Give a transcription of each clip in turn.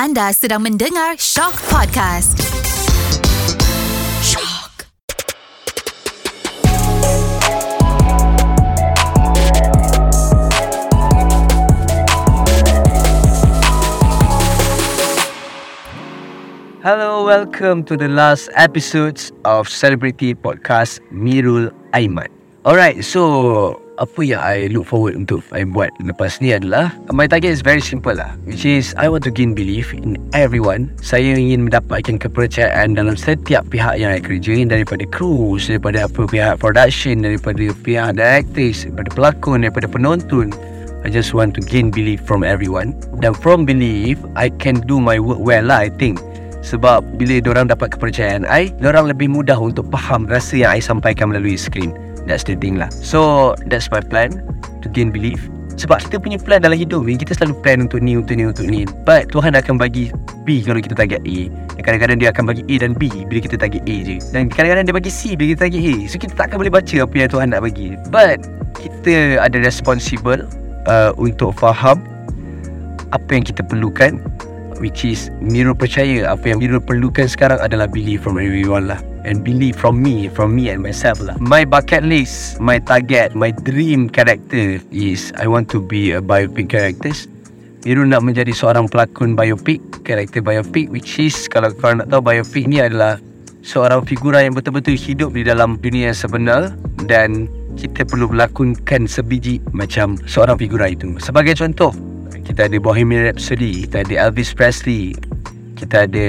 Anda sedang mendengar Shock Podcast. Shock. Hello, welcome to the last episodes of Celebrity Podcast Mirul Aiman. Alright, so apa yang I look forward untuk I buat lepas ni adalah My target is very simple lah Which is I want to gain belief in everyone. Saya ingin mendapatkan kepercayaan dalam setiap pihak yang I kerjain Daripada kru, daripada apa pihak production Daripada pihak directors, daripada pelakon, daripada penonton. I just want to gain belief from everyone. Dan from belief, I can do my work well lah I think. Sebab bila orang dapat kepercayaan I, orang lebih mudah untuk faham rasa yang I sampaikan melalui skrin. That's the thing lah. So, that's my plan to gain belief. Sebab kita punya plan dalam hidup ni, kita selalu plan untuk ni, untuk ni, untuk ni. But Tuhan akan bagi B kalau kita target A. Dan kadang-kadang dia akan bagi A dan B bila kita target A je. Dan kadang-kadang dia bagi C bila kita target A. So, kita takkan boleh baca apa yang Tuhan nak bagi. But, kita ada responsible uh, untuk faham apa yang kita perlukan which is Miro percaya apa yang Miro perlukan sekarang adalah belief from everyone lah and belief from me from me and myself lah. My bucket list my target my dream character is I want to be a biopic character. Miro nak menjadi seorang pelakon biopic karakter biopic which is kalau korang nak tahu biopic ni adalah seorang figura yang betul-betul hidup di dalam dunia yang sebenar dan kita perlu melakonkan sebiji macam seorang figura itu. Sebagai contoh kita ada Bohemian Rhapsody Kita ada Elvis Presley Kita ada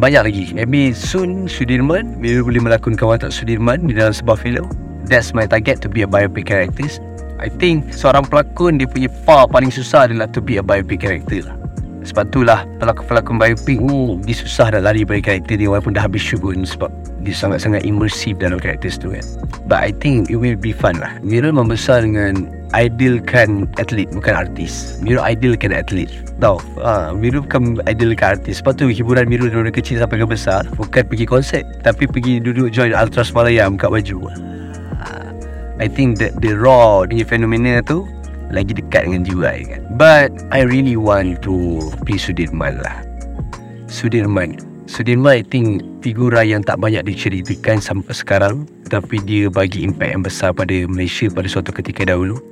Banyak lagi. Maybe soon Sudirman. Maybe boleh melakonkan watak Sudirman Di dalam sebuah filem. That's my target To be a biopic character I think Seorang pelakon Dia punya far paling susah Adalah to be a biopic character lah. Sebab itulah pelakon-pelakon biopic ni Dia susah nak lari dari karakter dia Walaupun dah habis shoot pun Sebab dia sangat-sangat immersive dalam karakter tu kan. But I think it will be fun lah. Mira membesar dengan Idealkan atlet bukan artis. Mira idealkan atlet. Tahu? Ha, Mira bukan idealkan artis. Sebab tu hiburan Mira dari kecil sampai ke besar Bukan pergi konsert Tapi pergi duduk join Ultras Malayam kat baju I think that the raw punya fenomena tu lagi dekat dengan jiwa I kan. But I really want to be Sudirman lah. Sudirman. Sudirman I think figura yang tak banyak diceritakan sampai sekarang Tapi dia bagi impact yang besar pada Malaysia pada suatu ketika dahulu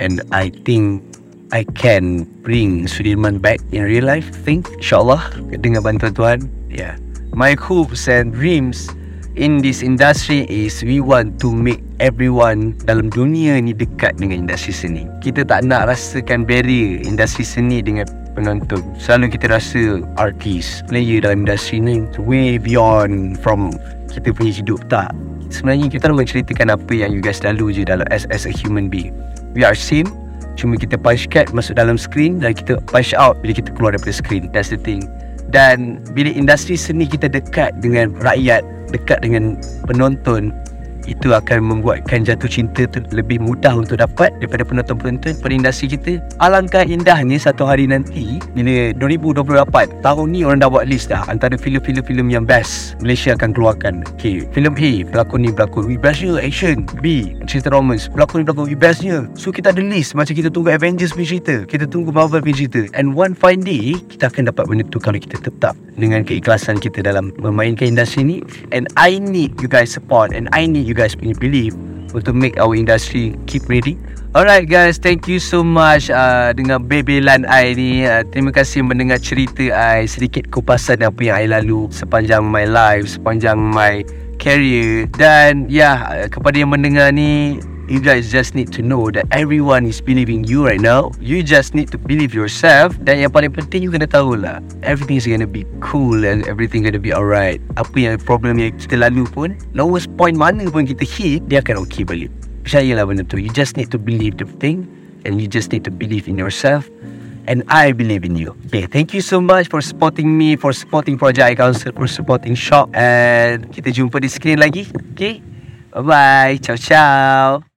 And I think I can bring Sudirman back in real life think InsyaAllah dengan bantuan Tuhan Yeah My hopes and dreams in this industry is we want to make everyone dalam dunia ni dekat dengan industri seni. Kita tak nak rasakan barrier industri seni dengan penonton. Selalu kita rasa artis, player dalam industri ni way beyond from kita punya hidup tak. Sebenarnya kita nak menceritakan apa yang you guys lalu je dalam as, as a human being. We are same Cuma kita punch card masuk dalam screen Dan kita punch out bila kita keluar daripada screen. That's the thing. Dan bila industri seni kita dekat dengan rakyat dekat dengan penonton itu akan membuatkan jatuh cinta tu lebih mudah untuk dapat daripada penonton-penonton pada industri kita. Alangkah indahnya satu hari nanti bila 2028 tahun ni orang dah buat list dah antara filem-filem yang best Malaysia akan keluarkan. Okay, filem A pelakon ni pelakon we bestnya action. B cerita romance pelakon ni pelakon we bestnya. So kita ada list macam kita tunggu Avengers punya cerita, kita tunggu Marvel punya cerita. And one fine day kita akan dapat benda tu kalau kita tetap dengan keikhlasan kita dalam memainkan industri ni. And I need you guys support and I need you guys punya belief untuk make our industry keep ready. Alright guys, thank you so much uh, dengan bebelan I ni. Uh, terima kasih mendengar cerita I sedikit kupasan apa yang I lalu sepanjang my life, sepanjang my career dan ya yeah, uh, kepada yang mendengar ni You guys just need to know that everyone is believing you right now. You just need to believe yourself. Dan yang paling penting, you kena tahu lah. Everything is gonna be cool and everything gonna be alright. Apa yang problem yang kita lalu pun, lowest point mana pun kita hit, dia akan okay balik. Percayalah benda tu. You just need to believe the thing. And you just need to believe in yourself. And I believe in you. Okay, thank you so much for supporting me, for supporting Project Council, for supporting Shop. And kita jumpa di screen lagi. Okay? Bye-bye. Ciao, ciao.